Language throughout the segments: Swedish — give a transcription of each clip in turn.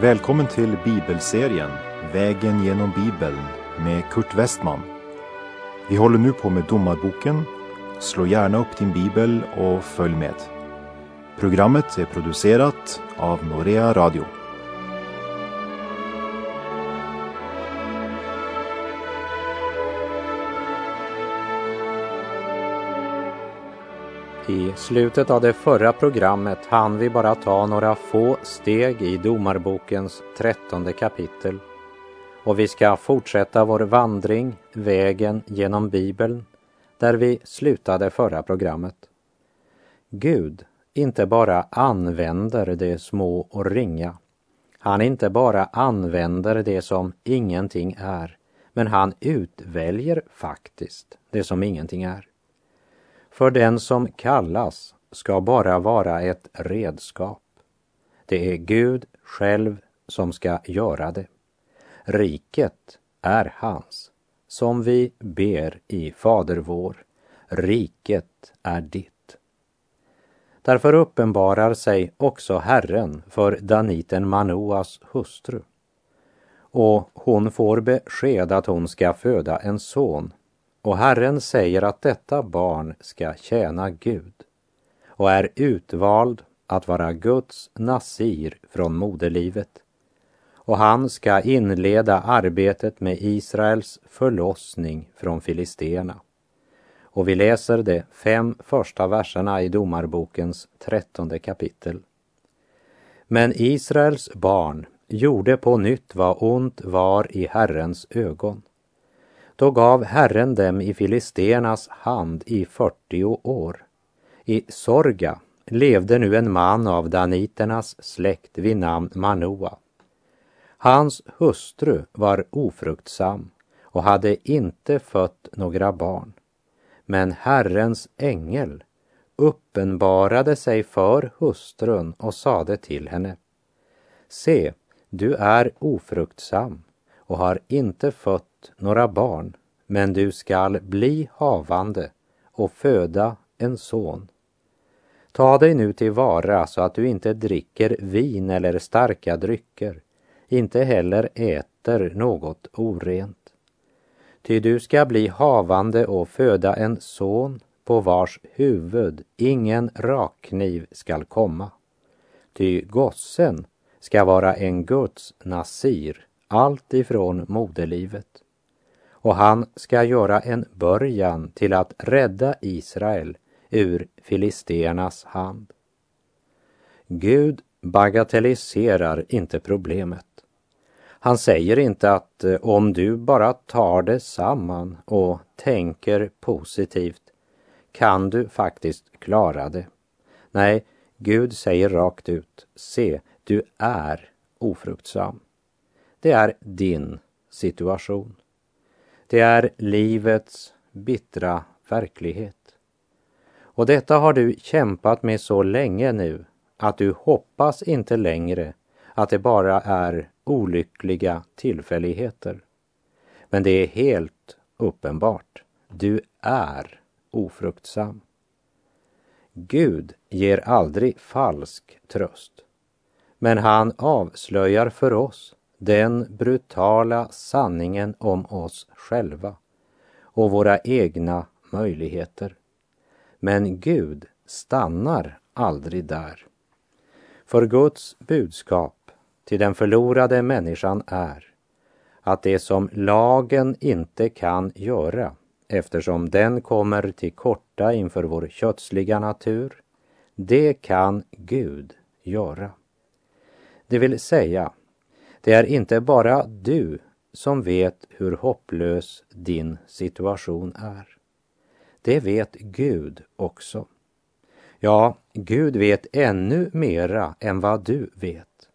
Välkommen till bibelserien Vägen genom Bibeln med Kurt Westman. Vi håller nu på med Domarboken. Slå gärna upp din bibel och följ med. Programmet är producerat av Norea Radio. I slutet av det förra programmet hann vi bara ta några få steg i Domarbokens trettonde kapitel. Och vi ska fortsätta vår vandring, vägen genom Bibeln, där vi slutade förra programmet. Gud inte bara använder det små och ringa. Han inte bara använder det som ingenting är, men han utväljer faktiskt det som ingenting är. För den som kallas ska bara vara ett redskap. Det är Gud själv som ska göra det. Riket är hans, som vi ber i Fader vår. Riket är ditt. Därför uppenbarar sig också Herren för daniten Manoas hustru. Och hon får besked att hon ska föda en son och Herren säger att detta barn ska tjäna Gud och är utvald att vara Guds nasir från moderlivet. Och han ska inleda arbetet med Israels förlossning från filisterna. Och vi läser de fem första verserna i Domarbokens trettonde kapitel. Men Israels barn gjorde på nytt vad ont var i Herrens ögon då gav Herren dem i filisternas hand i 40 år. I Sorga levde nu en man av daniternas släkt vid namn Manoa. Hans hustru var ofruktsam och hade inte fött några barn. Men Herrens ängel uppenbarade sig för hustrun och sade till henne Se, du är ofruktsam och har inte fött några barn, men du skall bli havande och föda en son. Ta dig nu till vara så att du inte dricker vin eller starka drycker, inte heller äter något orent. Ty du ska bli havande och föda en son på vars huvud ingen rakkniv skall komma. Ty gossen ska vara en Guds nasir, allt ifrån moderlivet och han ska göra en början till att rädda Israel ur filisternas hand. Gud bagatelliserar inte problemet. Han säger inte att eh, om du bara tar det samman och tänker positivt kan du faktiskt klara det. Nej, Gud säger rakt ut, se, du är ofruktsam. Det är din situation. Det är livets bittra verklighet. Och detta har du kämpat med så länge nu att du hoppas inte längre att det bara är olyckliga tillfälligheter. Men det är helt uppenbart. Du är ofruktsam. Gud ger aldrig falsk tröst. Men han avslöjar för oss den brutala sanningen om oss själva och våra egna möjligheter. Men Gud stannar aldrig där. För Guds budskap till den förlorade människan är att det som lagen inte kan göra eftersom den kommer till korta inför vår kötsliga natur, det kan Gud göra. Det vill säga det är inte bara du som vet hur hopplös din situation är. Det vet Gud också. Ja, Gud vet ännu mera än vad du vet.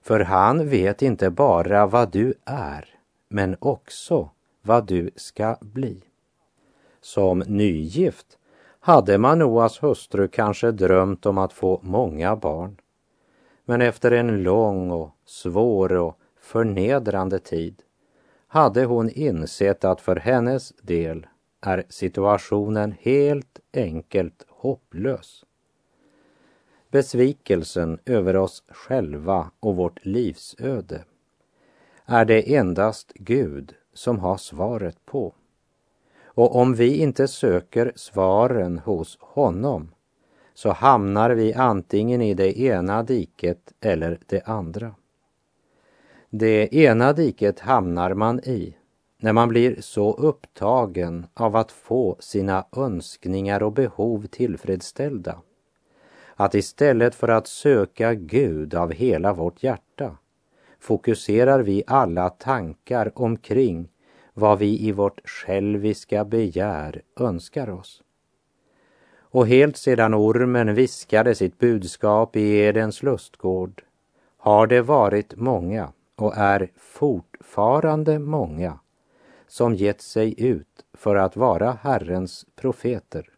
För han vet inte bara vad du är, men också vad du ska bli. Som nygift hade Manoas hustru kanske drömt om att få många barn. Men efter en lång och svår och förnedrande tid hade hon insett att för hennes del är situationen helt enkelt hopplös. besvikelsen över oss själva och vårt livsöde är det endast Gud som har svaret på. Och om vi inte söker svaren hos honom så hamnar vi antingen i det ena diket eller det andra. Det ena diket hamnar man i när man blir så upptagen av att få sina önskningar och behov tillfredsställda att istället för att söka Gud av hela vårt hjärta fokuserar vi alla tankar omkring vad vi i vårt själviska begär önskar oss. Och helt sedan ormen viskade sitt budskap i Edens lustgård har det varit många och är fortfarande många som gett sig ut för att vara Herrens profeter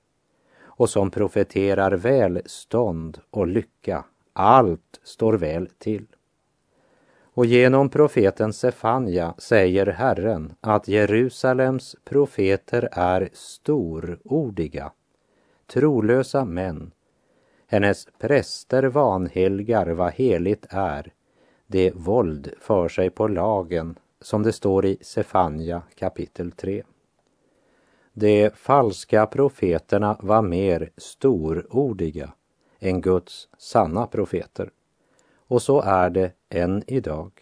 och som profeterar välstånd och lycka. Allt står väl till. Och genom profeten Sefanja säger Herren att Jerusalems profeter är storordiga, trolösa män. Hennes präster vanhelgar vad heligt är. Det våld för sig på lagen, som det står i Sefania kapitel 3. De falska profeterna var mer storordiga än Guds sanna profeter. Och så är det än idag.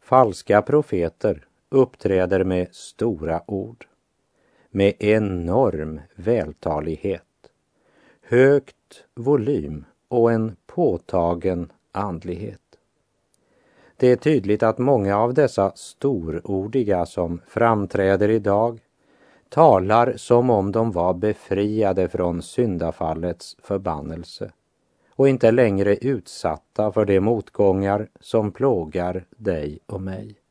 Falska profeter uppträder med stora ord, med enorm vältalighet, högt volym och en påtagen andlighet. Det är tydligt att många av dessa storordiga som framträder idag talar som om de var befriade från syndafallets förbannelse och inte längre utsatta för de motgångar som plågar dig och mig.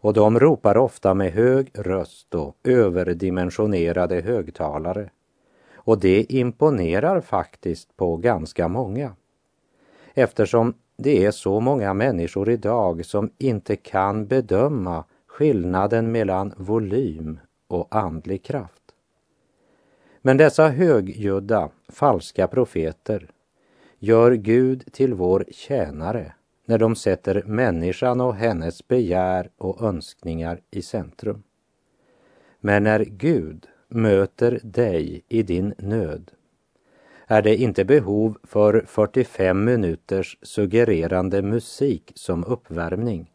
Och de ropar ofta med hög röst och överdimensionerade högtalare. Och det imponerar faktiskt på ganska många. Eftersom det är så många människor idag som inte kan bedöma skillnaden mellan volym och andlig kraft. Men dessa högljudda, falska profeter gör Gud till vår tjänare när de sätter människan och hennes begär och önskningar i centrum. Men när Gud möter dig i din nöd är det inte behov för 45 minuters suggererande musik som uppvärmning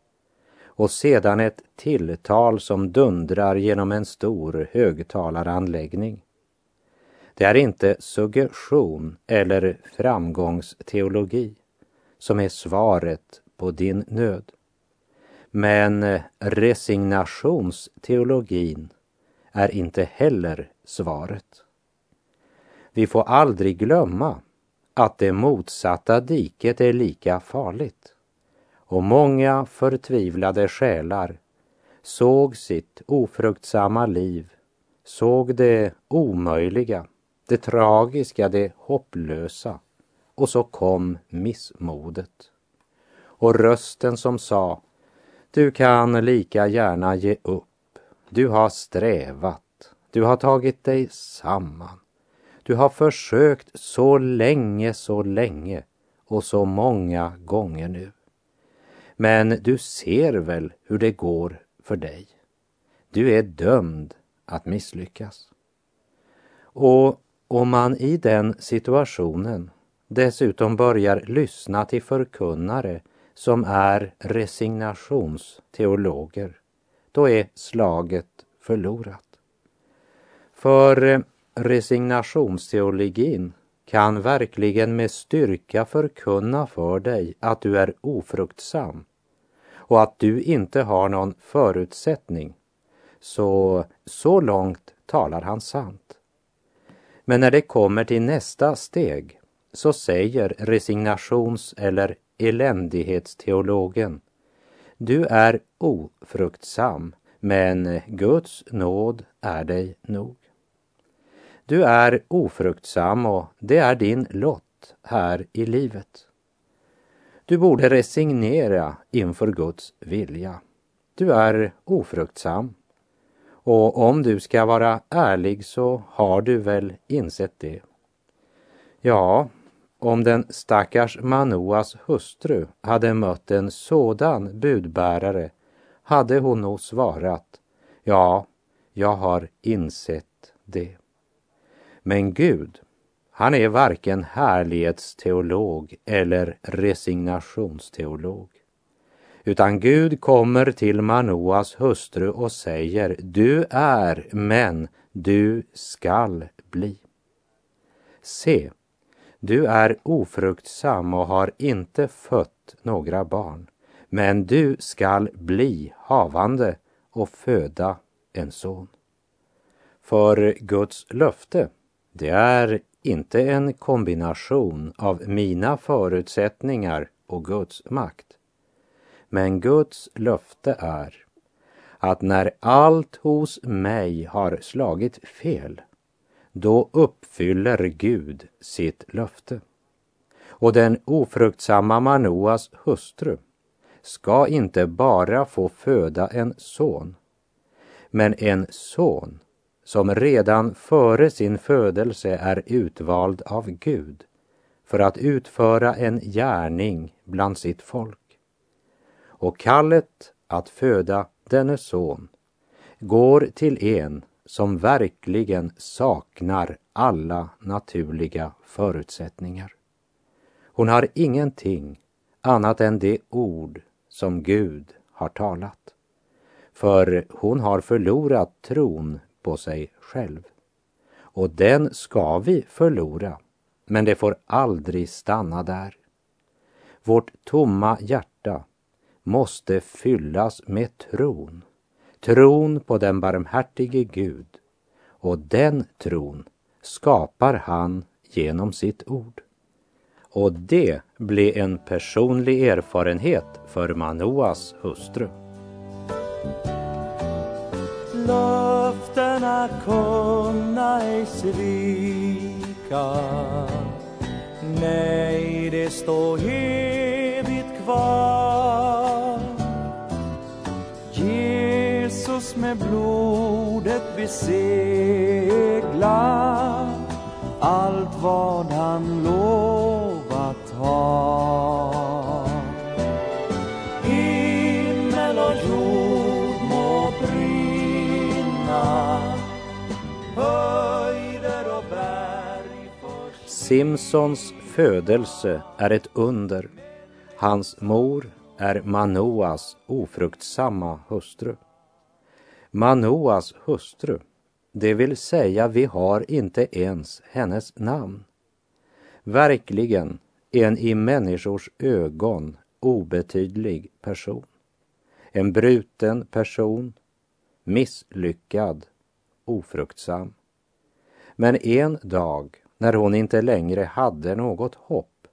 och sedan ett tilltal som dundrar genom en stor högtalaranläggning. Det är inte suggestion eller framgångsteologi som är svaret på din nöd. Men eh, resignationsteologin är inte heller svaret. Vi får aldrig glömma att det motsatta diket är lika farligt. Och många förtvivlade själar såg sitt ofruktsamma liv, såg det omöjliga, det tragiska, det hopplösa. Och så kom missmodet. Och rösten som sa, du kan lika gärna ge upp. Du har strävat, du har tagit dig samman. Du har försökt så länge, så länge och så många gånger nu. Men du ser väl hur det går för dig. Du är dömd att misslyckas. Och om man i den situationen dessutom börjar lyssna till förkunnare som är resignationsteologer, då är slaget förlorat. För eh, resignationsteologin kan verkligen med styrka förkunna för dig att du är ofruktsam och att du inte har någon förutsättning. Så, så långt talar han sant. Men när det kommer till nästa steg så säger resignations eller eländighetsteologen du är ofruktsam, men Guds nåd är dig nog. Du är ofruktsam och det är din lott här i livet. Du borde resignera inför Guds vilja. Du är ofruktsam. Och om du ska vara ärlig så har du väl insett det. Ja, om den stackars Manoas hustru hade mött en sådan budbärare hade hon nog svarat, ja, jag har insett det. Men Gud, han är varken härlighetsteolog eller resignationsteolog. Utan Gud kommer till Manoas hustru och säger, du är, men du skall bli. Se, du är ofruktsam och har inte fött några barn, men du skall bli havande och föda en son. För Guds löfte, det är inte en kombination av mina förutsättningar och Guds makt. Men Guds löfte är att när allt hos mig har slagit fel, då uppfyller Gud sitt löfte. Och den ofruktsamma Manoas hustru ska inte bara få föda en son, men en son som redan före sin födelse är utvald av Gud för att utföra en gärning bland sitt folk. Och kallet att föda denne son går till en som verkligen saknar alla naturliga förutsättningar. Hon har ingenting annat än det ord som Gud har talat. För hon har förlorat tron på sig själv. Och den ska vi förlora, men det får aldrig stanna där. Vårt tomma hjärta måste fyllas med tron. Tron på den barmhärtige Gud. Och den tron skapar han genom sitt ord. Och det blev en personlig erfarenhet för Manoas hustru. Löftena kunna ej svika Nej, det står evigt kvar Jesus med blodet besegla allt vad han lovat har. Himmel och jord må brinna höjder och berg Simpsons födelse är ett under. Hans mor är Manoas ofruktsamma hustru. Manoas hustru, det vill säga vi har inte ens hennes namn. Verkligen en i människors ögon obetydlig person. En bruten person, misslyckad, ofruktsam. Men en dag när hon inte längre hade något hopp,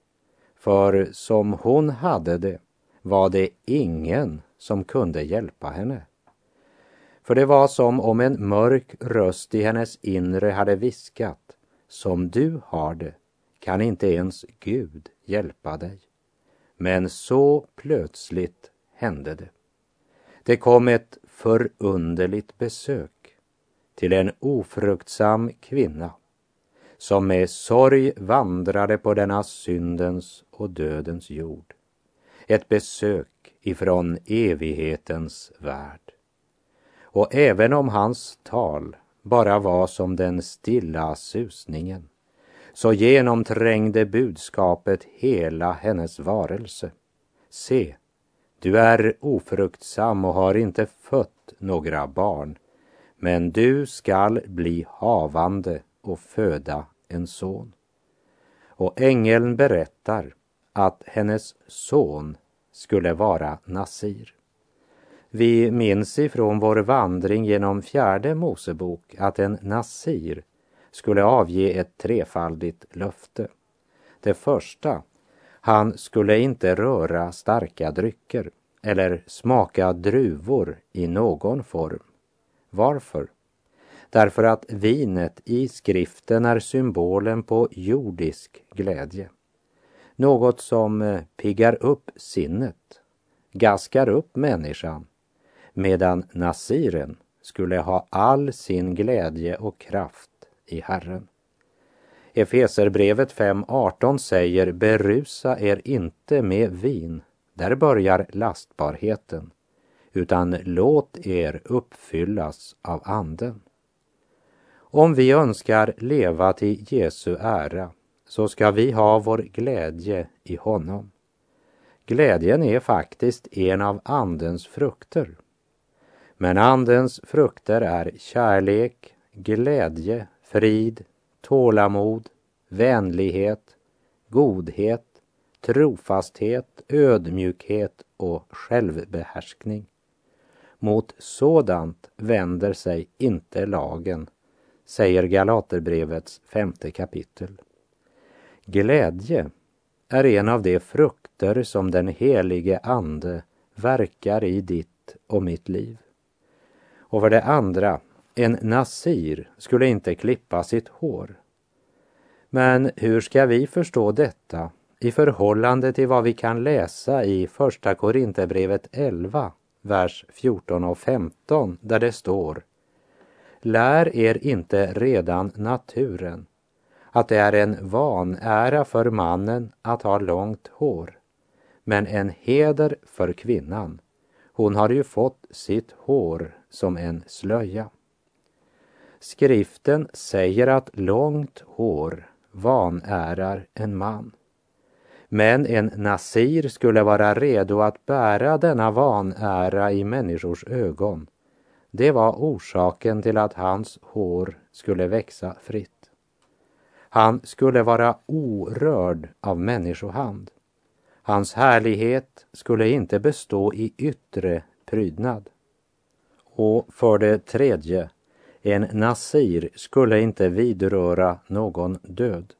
för som hon hade det var det ingen som kunde hjälpa henne. För det var som om en mörk röst i hennes inre hade viskat, som du har det kan inte ens Gud hjälpa dig. Men så plötsligt hände det. Det kom ett förunderligt besök till en ofruktsam kvinna som med sorg vandrade på denna syndens och dödens jord. Ett besök ifrån evighetens värld. Och även om hans tal bara var som den stilla susningen så genomträngde budskapet hela hennes varelse. Se, du är ofruktsam och har inte fött några barn, men du skall bli havande och föda en son. Och ängeln berättar att hennes son skulle vara Nasir. Vi minns ifrån vår vandring genom fjärde Mosebok att en Nasir skulle avge ett trefaldigt löfte. Det första, han skulle inte röra starka drycker eller smaka druvor i någon form. Varför? Därför att vinet i skriften är symbolen på jordisk glädje. Något som eh, piggar upp sinnet, gaskar upp människan, medan nasiren skulle ha all sin glädje och kraft i Herren. Efeserbrevet 5.18 säger berusa er inte med vin, där börjar lastbarheten, utan låt er uppfyllas av anden. Om vi önskar leva till Jesu ära så ska vi ha vår glädje i honom. Glädjen är faktiskt en av Andens frukter. Men Andens frukter är kärlek, glädje, frid, tålamod, vänlighet, godhet, trofasthet, ödmjukhet och självbehärskning. Mot sådant vänder sig inte lagen, säger Galaterbrevets femte kapitel. Glädje är en av de frukter som den helige Ande verkar i ditt och mitt liv. Och för det andra, en nasir skulle inte klippa sitt hår. Men hur ska vi förstå detta i förhållande till vad vi kan läsa i Första Korinthierbrevet 11, vers 14 och 15, där det står Lär er inte redan naturen att det är en vanära för mannen att ha långt hår, men en heder för kvinnan. Hon har ju fått sitt hår som en slöja. Skriften säger att långt hår vanärar en man. Men en nasir skulle vara redo att bära denna vanära i människors ögon. Det var orsaken till att hans hår skulle växa fritt. Han skulle vara orörd av människohand. Hans härlighet skulle inte bestå i yttre prydnad. Och för det tredje, en nasir skulle inte vidröra någon död.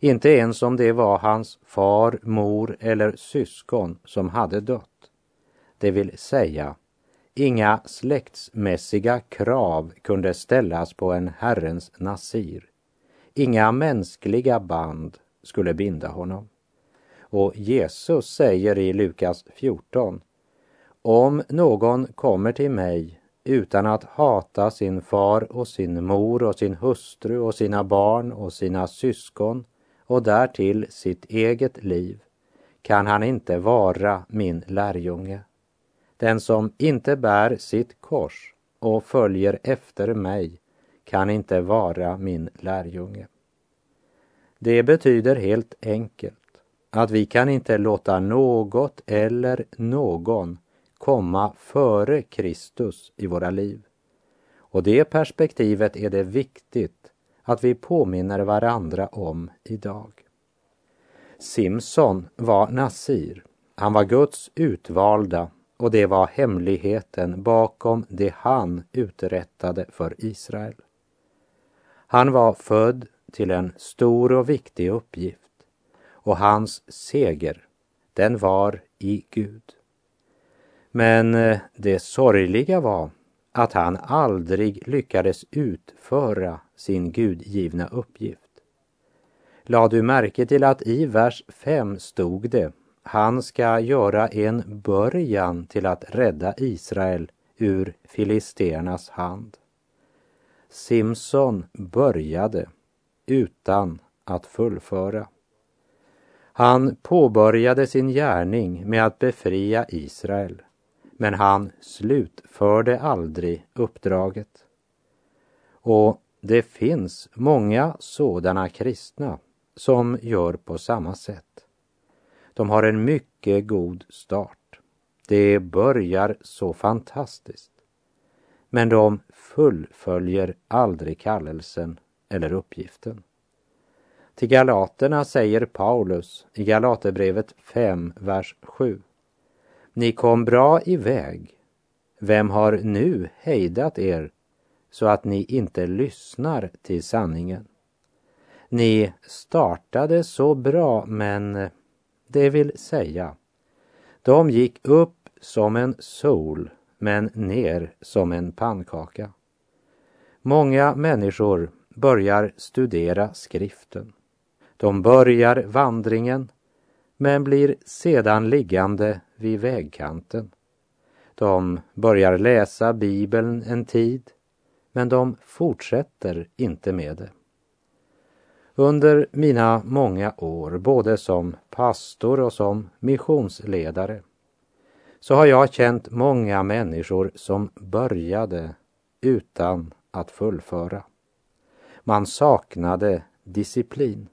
Inte ens om det var hans far, mor eller syskon som hade dött. Det vill säga, inga släktsmässiga krav kunde ställas på en Herrens nasir. Inga mänskliga band skulle binda honom. Och Jesus säger i Lukas 14, om någon kommer till mig utan att hata sin far och sin mor och sin hustru och sina barn och sina syskon och därtill sitt eget liv kan han inte vara min lärjunge. Den som inte bär sitt kors och följer efter mig kan inte vara min lärjunge. Det betyder helt enkelt att vi kan inte låta något eller någon komma före Kristus i våra liv. Och det perspektivet är det viktigt att vi påminner varandra om idag. Simson var Nasir. Han var Guds utvalda och det var hemligheten bakom det han uträttade för Israel. Han var född till en stor och viktig uppgift och hans seger, den var i Gud. Men eh, det sorgliga var att han aldrig lyckades utföra sin gudgivna uppgift. La du märke till att i vers 5 stod det han ska göra en början till att rädda Israel ur filisternas hand. Simson började utan att fullföra. Han påbörjade sin gärning med att befria Israel, men han slutförde aldrig uppdraget. Och det finns många sådana kristna som gör på samma sätt. De har en mycket god start. Det börjar så fantastiskt. Men de fullföljer aldrig kallelsen eller uppgiften. Till galaterna säger Paulus i Galaterbrevet 5, vers 7. Ni kom bra iväg. Vem har nu hejdat er så att ni inte lyssnar till sanningen? Ni startade så bra, men det vill säga, de gick upp som en sol men ner som en pannkaka. Många människor börjar studera skriften. De börjar vandringen men blir sedan liggande vid vägkanten. De börjar läsa Bibeln en tid men de fortsätter inte med det. Under mina många år, både som pastor och som missionsledare, så har jag känt många människor som började utan att fullföra. Man saknade disciplin.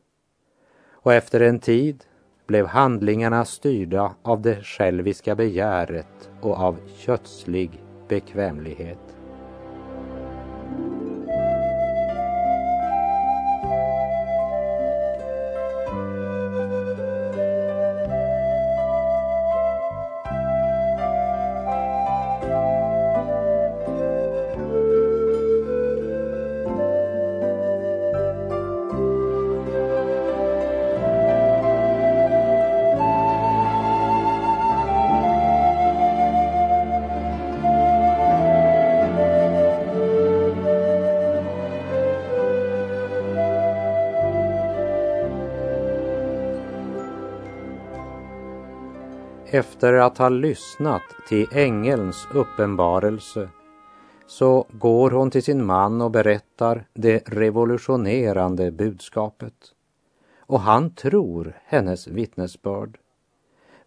Och efter en tid blev handlingarna styrda av det själviska begäret och av kötslig bekvämlighet. Efter att ha lyssnat till ängelns uppenbarelse så går hon till sin man och berättar det revolutionerande budskapet. Och han tror hennes vittnesbörd,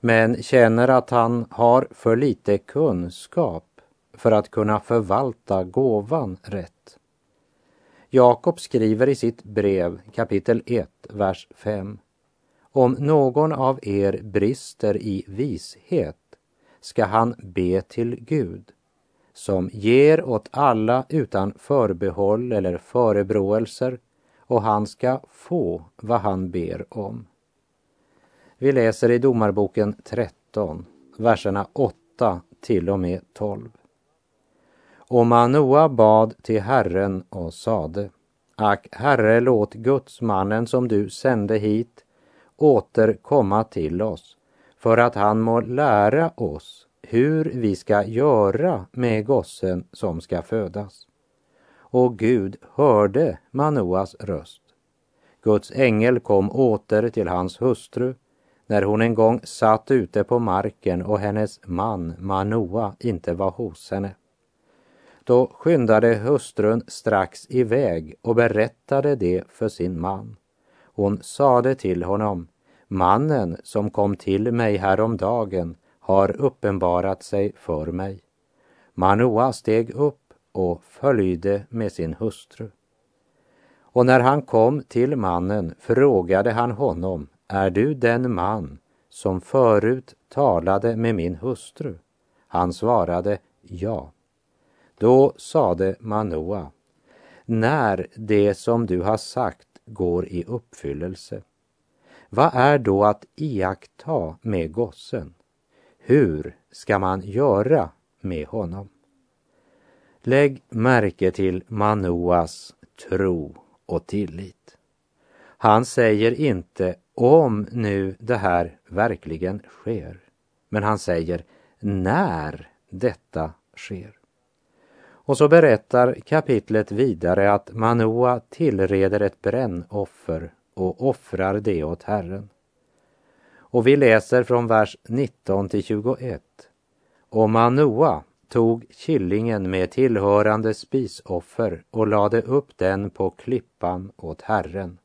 men känner att han har för lite kunskap för att kunna förvalta gåvan rätt. Jakob skriver i sitt brev kapitel 1, vers 5 om någon av er brister i vishet ska han be till Gud, som ger åt alla utan förbehåll eller förebråelser, och han ska få vad han ber om. Vi läser i Domarboken 13, verserna 8 till och med 12. Och Manoa bad till Herren och sade, Ack, Herre, låt gudsmannen som du sände hit återkomma till oss för att han må lära oss hur vi ska göra med gossen som ska födas. Och Gud hörde Manoas röst. Guds ängel kom åter till hans hustru när hon en gång satt ute på marken och hennes man Manoa inte var hos henne. Då skyndade hustrun strax iväg och berättade det för sin man. Hon sade till honom, mannen som kom till mig häromdagen har uppenbarat sig för mig. Manoa steg upp och följde med sin hustru. Och när han kom till mannen frågade han honom, är du den man som förut talade med min hustru? Han svarade, ja. Då sade Manoa, när det som du har sagt går i uppfyllelse. Vad är då att iaktta med gossen? Hur ska man göra med honom? Lägg märke till Manoas tro och tillit. Han säger inte om nu det här verkligen sker, men han säger när detta sker. Och så berättar kapitlet vidare att Manoa tillreder ett brännoffer och offrar det åt Herren. Och vi läser från vers 19 till 21. Och Manoa tog killingen med tillhörande spisoffer och lade upp den på klippan åt Herren.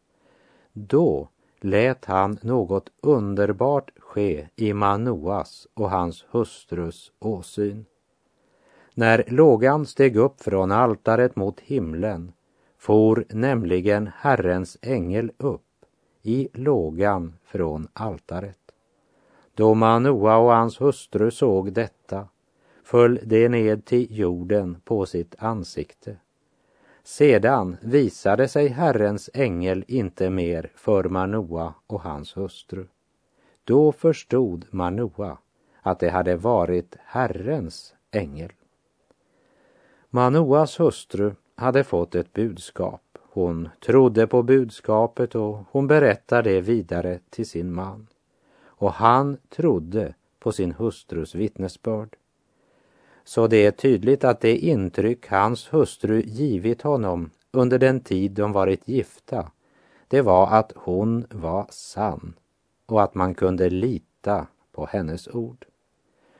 Då lät han något underbart ske i Manoas och hans hustrus åsyn. När lågan steg upp från altaret mot himlen for nämligen Herrens ängel upp i lågan från altaret. Då Manoa och hans hustru såg detta föll de ned till jorden på sitt ansikte. Sedan visade sig Herrens ängel inte mer för Manoa och hans hustru. Då förstod Manoa att det hade varit Herrens ängel. Manoas hustru hade fått ett budskap. Hon trodde på budskapet och hon berättade det vidare till sin man. Och han trodde på sin hustrus vittnesbörd. Så det är tydligt att det intryck hans hustru givit honom under den tid de varit gifta, det var att hon var sann och att man kunde lita på hennes ord.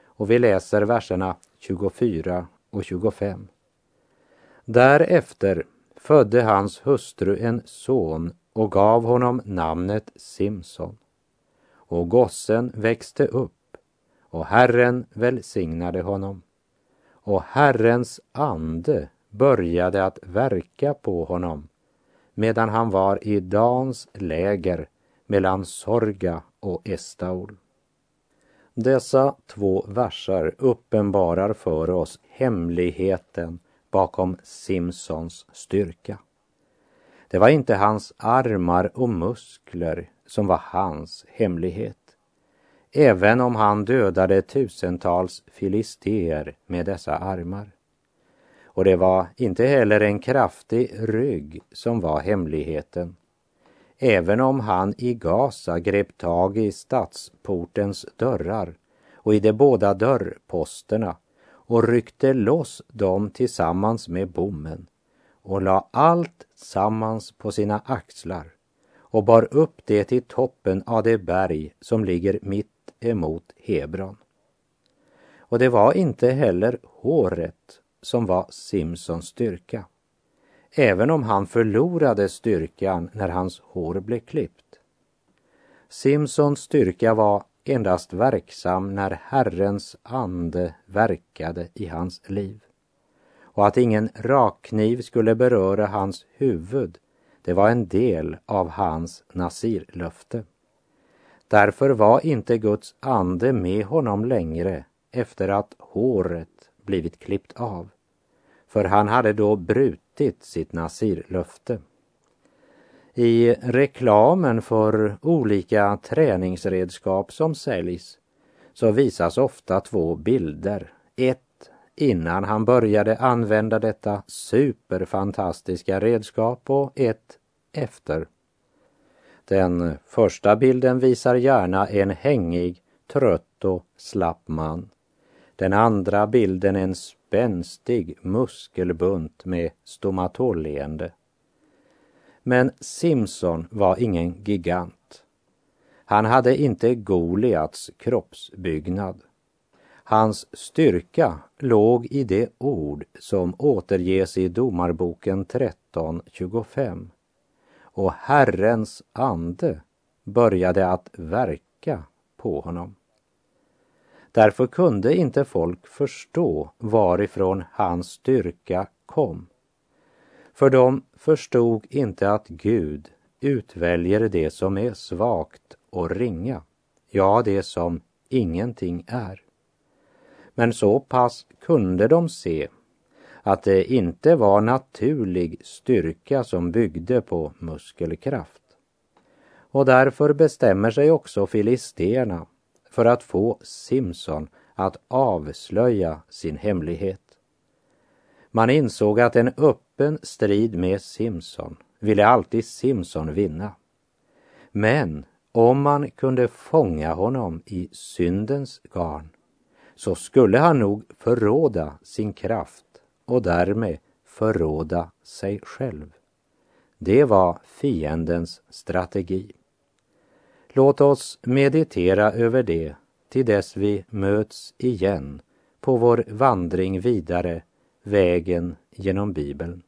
Och vi läser verserna 24 och 25. Därefter födde hans hustru en son och gav honom namnet Simson. Och gossen växte upp och Herren välsignade honom. Och Herrens ande började att verka på honom medan han var i Dans läger mellan Sorga och Estaol. Dessa två versar uppenbarar för oss hemligheten bakom Simpsons styrka. Det var inte hans armar och muskler som var hans hemlighet. Även om han dödade tusentals filister med dessa armar. Och det var inte heller en kraftig rygg som var hemligheten. Även om han i Gaza grep tag i stadsportens dörrar och i de båda dörrposterna och ryckte loss dem tillsammans med bommen och la allt sammans på sina axlar och bar upp det till toppen av det berg som ligger mitt emot Hebron. Och det var inte heller håret som var Simsons styrka, även om han förlorade styrkan när hans hår blev klippt. Simsons styrka var endast verksam när Herrens ande verkade i hans liv. Och att ingen rakkniv skulle beröra hans huvud, det var en del av hans nasirlöfte. Därför var inte Guds ande med honom längre efter att håret blivit klippt av. För han hade då brutit sitt nasirlöfte. I reklamen för olika träningsredskap som säljs så visas ofta två bilder. Ett innan han började använda detta superfantastiska redskap och ett efter. Den första bilden visar gärna en hängig, trött och slapp man. Den andra bilden en spänstig muskelbunt med stomatolleende. Men Simson var ingen gigant. Han hade inte Goliats kroppsbyggnad. Hans styrka låg i det ord som återges i Domarboken 13.25. Och Herrens ande började att verka på honom. Därför kunde inte folk förstå varifrån hans styrka kom. För de förstod inte att Gud utväljer det som är svagt och ringa, ja, det som ingenting är. Men så pass kunde de se att det inte var naturlig styrka som byggde på muskelkraft. Och därför bestämmer sig också filisterna för att få Simson att avslöja sin hemlighet. Man insåg att en öppen strid med Simson ville alltid Simson vinna. Men om man kunde fånga honom i syndens garn så skulle han nog förråda sin kraft och därmed förråda sig själv. Det var fiendens strategi. Låt oss meditera över det till dess vi möts igen på vår vandring vidare vägen genom Bibeln.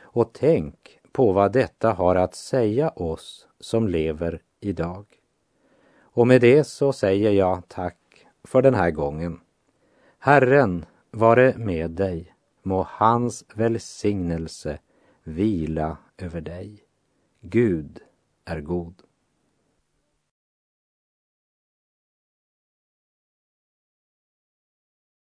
Och tänk på vad detta har att säga oss som lever idag. Och med det så säger jag tack för den här gången. Herren vare med dig. Må hans välsignelse vila över dig. Gud är god.